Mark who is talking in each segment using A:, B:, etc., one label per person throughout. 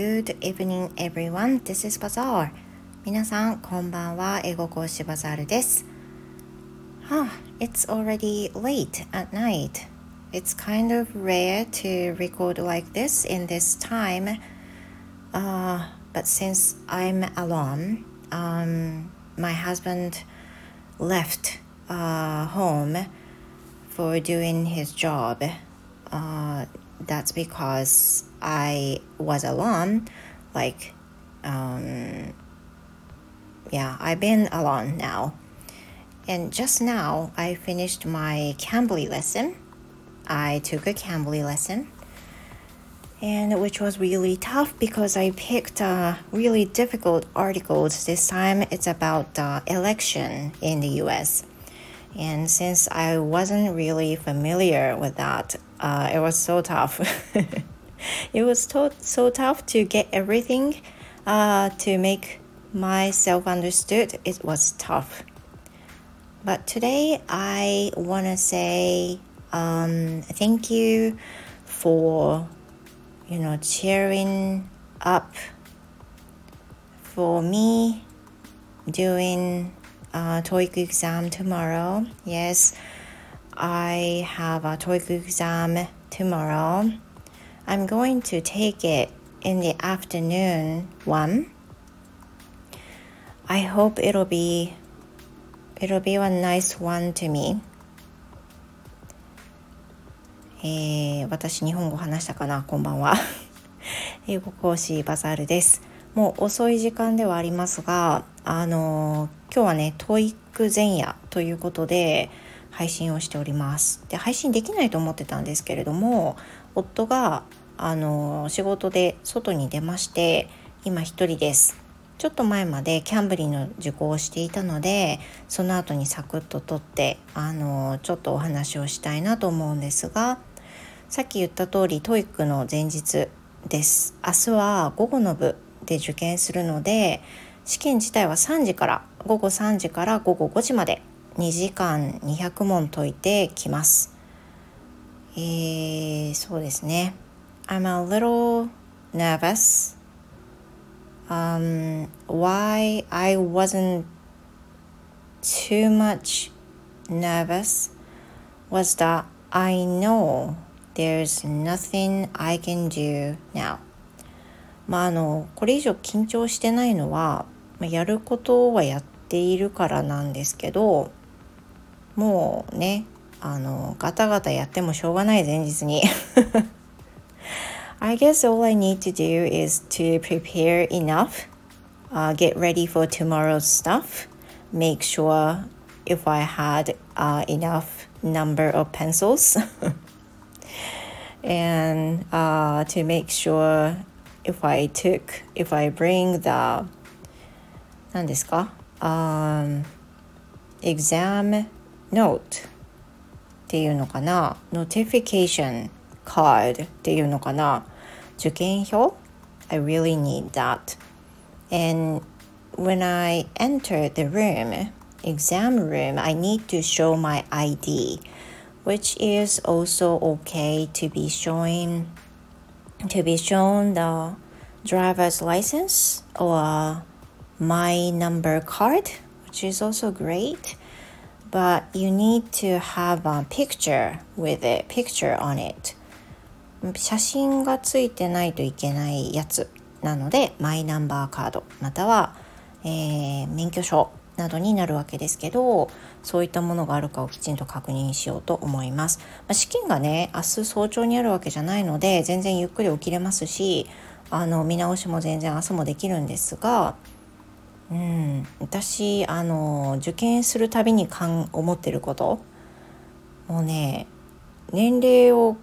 A: Good evening everyone. This is Bazaar. 皆さん、こんばんは。英語講師バザールです。Huh, it's already late at night. It's kind of rare to record like this in this time. Uh, but since I'm alone, um, my husband left uh, home for doing his job. Uh, that's because I was alone. Like, um, yeah, I've been alone now. And just now, I finished my Cambly lesson. I took a Cambly lesson, and which was really tough because I picked uh, really difficult articles. This time, it's about the election in the U.S. And since I wasn't really familiar with that, uh, it was so tough. it was to- so tough to get everything uh, to make myself understood. It was tough. But today I want to say um, thank you for you know cheering up for me doing a TOEIC exam tomorrow. Yes, I have a TOEIC exam tomorrow. I'm going to take it in the afternoon one. I hope it'll be it'll be a nice one to me. えー、私日本語話したかなこんばんは英語講師バザールですもう遅い時間ではありますがあの、今日はね TOEIC 前夜ということで配信をしております。で配信できないと思ってたんですけれども夫があの仕事で外に出まして今一人です。ちょっと前までキャンブリーの受講をしていたのでその後にサクッと撮ってあのちょっとお話をしたいなと思うんですがさっき言った通り TOEIC の前日です。明日は午後の部で受験するので試験自体は3時から午後3時から午後5時まで2時間200問解いてきます。えー、そうですね。I'm a little nervous. Um, why I wasn't too much nervous was that I know there's nothing I can do now. まああのこれ以上緊張してないのは、まあ、やることはやっているからなんですけどもうねあのガタガタやってもしょうがない前日に I guess all I need to do is to prepare enough, uh, get ready for tomorrow's stuff, make sure if I had uh, enough number of pencils, and uh, to make sure if I took, if I bring the, 何ですか、um, exam note っていうのかな notification card っていうのかな受験票 I really need that and when I enter the room exam room I need to show my ID which is also okay to be showing to be shown the driver's license or my number card which is also great. But you need to have a picture with a picture on it. 写真がついてないといけないやつなのでマイナンバーカードまたは、えー、免許証などになるわけですけどそういったものがあるかをきちんと確認しようと思います、まあ、試験がね明日早朝にあるわけじゃないので全然ゆっくり起きれますしあの見直しも全然明日もできるんですがうん、私あの受験するたびにかん思ってることもうね年齢を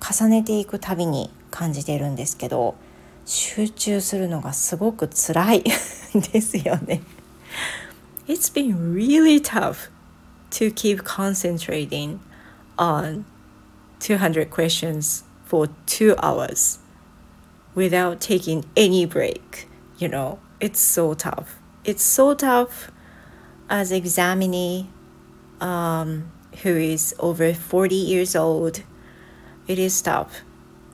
A: 重ねていくたびに感じてるんですけど集中するのがすごく辛いですよね。It's been really tough to keep concentrating on 200 questions for two hours without taking any break, you know. It's so tough. It's so tough as examinee um, who is over 40 years old. It is tough.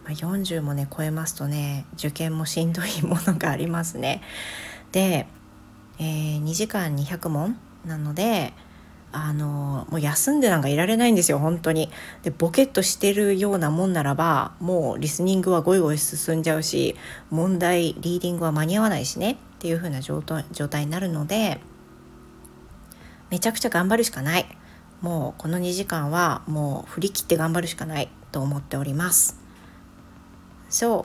A: まあ、40もね超えますとね受験もしんどいものがありますね。で、えー、2時間200問なのであのもう休んでなんかいられないんですよ本当に。でボケっとしてるようなもんならばもうリスニングはゴイゴイ進んじゃうし問題リーディングは間に合わないしねっていう風な状態になるのでめちゃくちゃ頑張るしかないもうこの2時間はもう振り切って頑張るしかないと思っております。So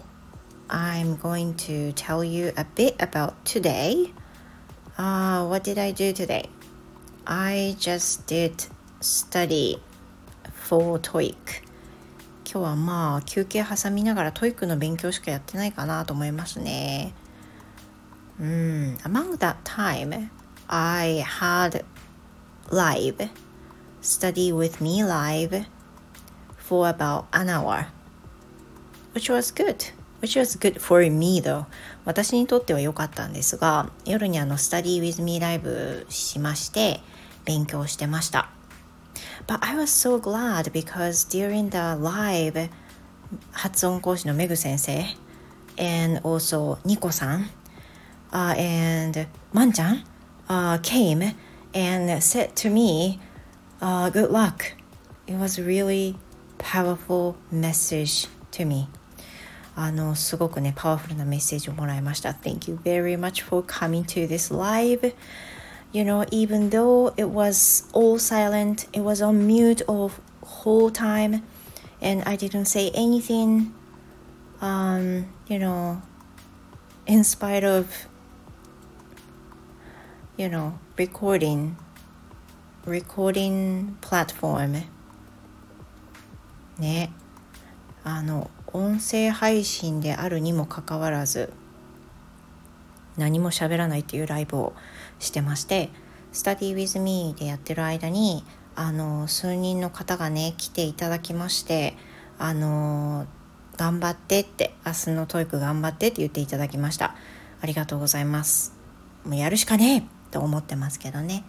A: I'm going to tell you a bit about today. Uh, what did I do today? I just did study for TOEIC 今日はまあ休憩挟みながら TOEIC の勉強しかやってないかなと思いますねうん Among that time I had live study with me live for about an hour which was good which was good for me though 私にとっては良かったんですが夜にあの study with me ライブしまして勉強してました。But I was so glad because during the live 発音講師のメグ先生 and also ニコさん、uh, and マンちゃん、uh, came and said to me、uh, good luck. It was really powerful message to me. あのすごくねパワフルなメッセージをもらいました。Thank you very much for coming to this live. you know even though it was all silent it was on mute all whole time and i didn't say anything um you know in spite of you know recording recording platform ねあの 音声配信であるにもかかわらず何も喋らないっていうライブをしてまして「Study with me」でやってる間にあの数人の方がね来ていただきましてあの頑張ってって明日の TOEIC 頑張ってって言っていただきました。ありがとうございます。もうやるしかねえと思ってますけどね。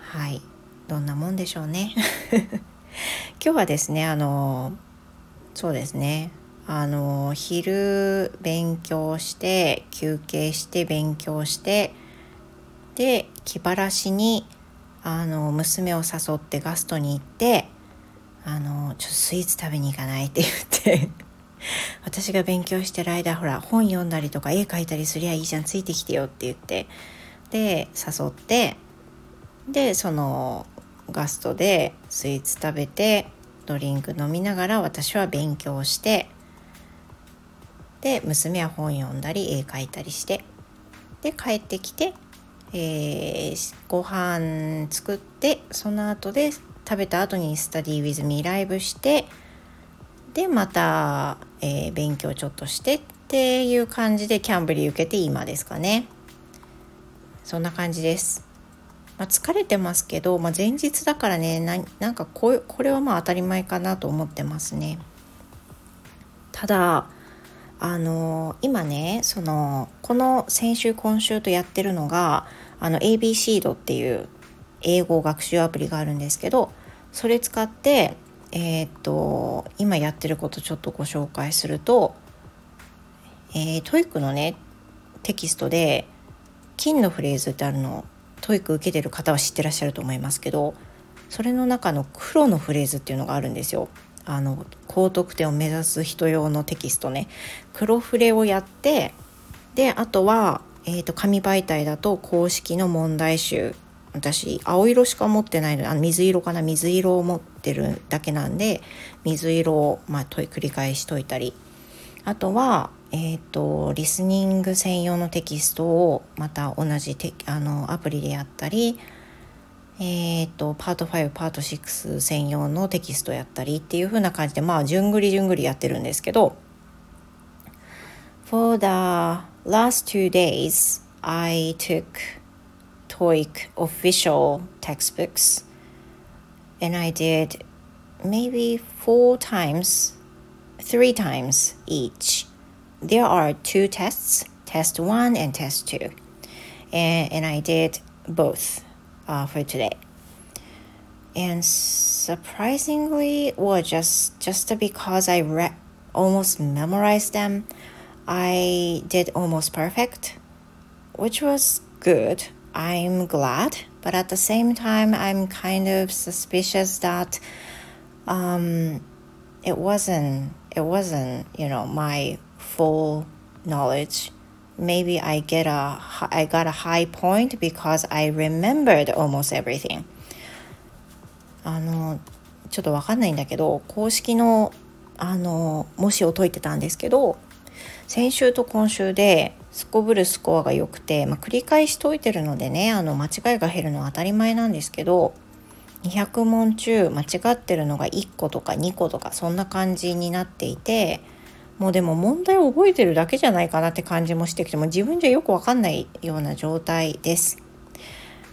A: はい。どんなもんでしょうね。今日はですねあのそうですね。あの昼勉強して休憩して勉強してで気晴らしにあの娘を誘ってガストに行ってあのちょっとスイーツ食べに行かないって言って 私が勉強してる間ほら本読んだりとか絵描いたりすりゃいいじゃんついてきてよって言ってで誘ってでそのガストでスイーツ食べてドリンク飲みながら私は勉強してで娘は本読んだり絵描いたりしてで帰ってきて、えー、ご飯作ってその後で食べた後にスタディウィズミーライブしてでまた、えー、勉強ちょっとしてっていう感じでキャンブリー受けて今ですかね。そんな感じです、まあ、疲れてますけど、まあ、前日だからねななんかここれはまあ当たり前かなと思ってますね。ただあの今ねそのこの先週今週とやってるのがあの ABC ドっていう英語学習アプリがあるんですけどそれ使ってえー、っと今やってることちょっとご紹介すると、えー、 TOEIC のねテキストで金のフレーズってあるの TOEIC 受けてる方は知ってらっしゃると思いますけどそれの中の黒のフレーズっていうのがあるんですよ。あの高得点を目指す人用のテキストね。黒フレをやってであとは、えーと、紙媒体だと公式の問題集。私青色しか持ってないのであの水色かな。水色を持ってるだけなんで水色を、まあ、繰り返し解いたり。あとは、えーと、リスニング専用のテキストをまた同じテあのアプリでやったり。えっ、ー、と、パート5、パート6専用のテキストやったりっていう風な感じで、まあ、じゅんぐりじゅんぐりやってるんですけど、For the last two days, I took TOEIC official textbooks and I did maybe four times, three times each. There are two tests, test one and test two. And, and I did both uh, for today. And surprisingly, well, just just because I read almost memorized them. I did almost perfect, which was good. I'm glad, but at the same time, I'm kind of suspicious that um, it wasn't. It wasn't, you know, my full knowledge. Maybe I get a I got a high point because I remembered almost everything. あのちょっとわかんないんだけど公式のあの模試を解いてたんですけど先週と今週ですこぶるスコアが良くて、まあ、繰り返し解いてるのでねあの間違いが減るのは当たり前なんですけど200問中間違ってるのが1個とか2個とかそんな感じになっていてもうでも問題を覚えてるだけじゃないかなって感じもしてきても自分じゃよくわかんないような状態です。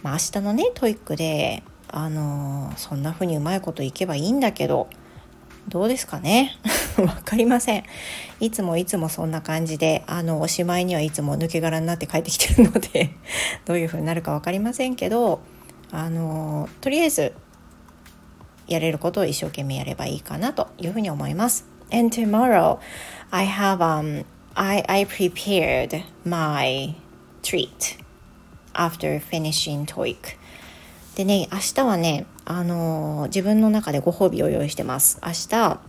A: まあ、明日のね TOEIC であのそんな風にうまいこといけばいいんだけどどうですかね？わかりません。いつもいつもそんな感じで、あの、おしまいにはいつも抜け殻になって帰ってきてるので どういう風になるか分かりませんけど、あの、とりあえず、やれることを一生懸命やればいいかなというふうに思います。And tomorrow, I have, um, I, I prepared my treat after finishing TOEIC. でね、明日はね、あの自分の中でご褒美を用意してます。明日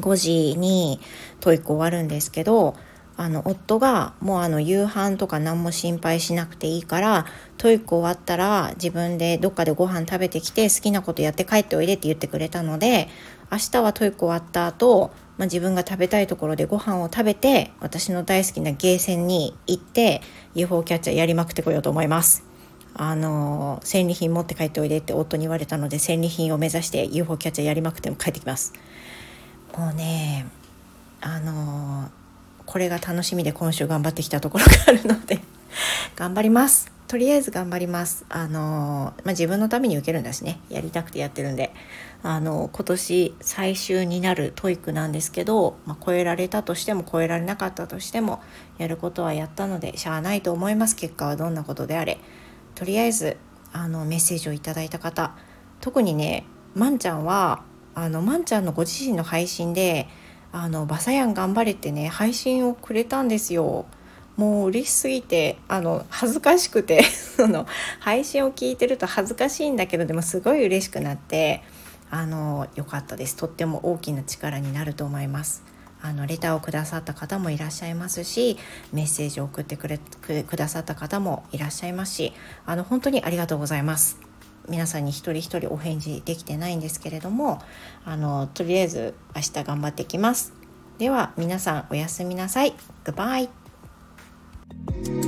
A: 5時に TOEIC 終わるんですけど、あの夫がもうあの夕飯とか何も心配しなくていいから TOEIC 終わったら自分でどっかでご飯食べてきて好きなことやって帰っておいでって言ってくれたので明日は TOEIC 終わった後、まあ、自分が食べたいところでご飯を食べて私の大好きなゲーセンに行って UFO キャッチャーやりまくってこようと思います。あの戦利品持って帰っておいでって夫に言われたので戦利品を目指して UFO キャッチャーやりまくっても帰ってきますもうねあのこれが楽しみで今週頑張ってきたところがあるので頑張りますとりあえず頑張ります。あの、まあ、自分のために受けるんだしね。やりたくてやってるんで。あの今年最終になる TOEIC なんですけど、まあ、超えられたとしても超えられなかったとしてもやることはやったのでしゃあないと思います。結果はどんなことであれ。とりあえずあのメッセージをいただいた方。特にねまんちゃんはあのまんちゃんのご自身の配信で「あのバサヤン頑張れ」ってね配信をくれたんですよ。もう嬉しすぎてあの恥ずかしくて その配信を聞いてると恥ずかしいんだけどでもすごい嬉しくなってあのよかったですとっても大きな力になると思います。あのレターをくださった方もいらっしゃいますしメッセージを送ってくれくださった方もいらっしゃいますしあの本当にありがとうございます。皆さんに一人一人お返事できてないんですけれどもあのとりあえず明日頑張ってきます。では皆さんおやすみなさい。グバイ Bye.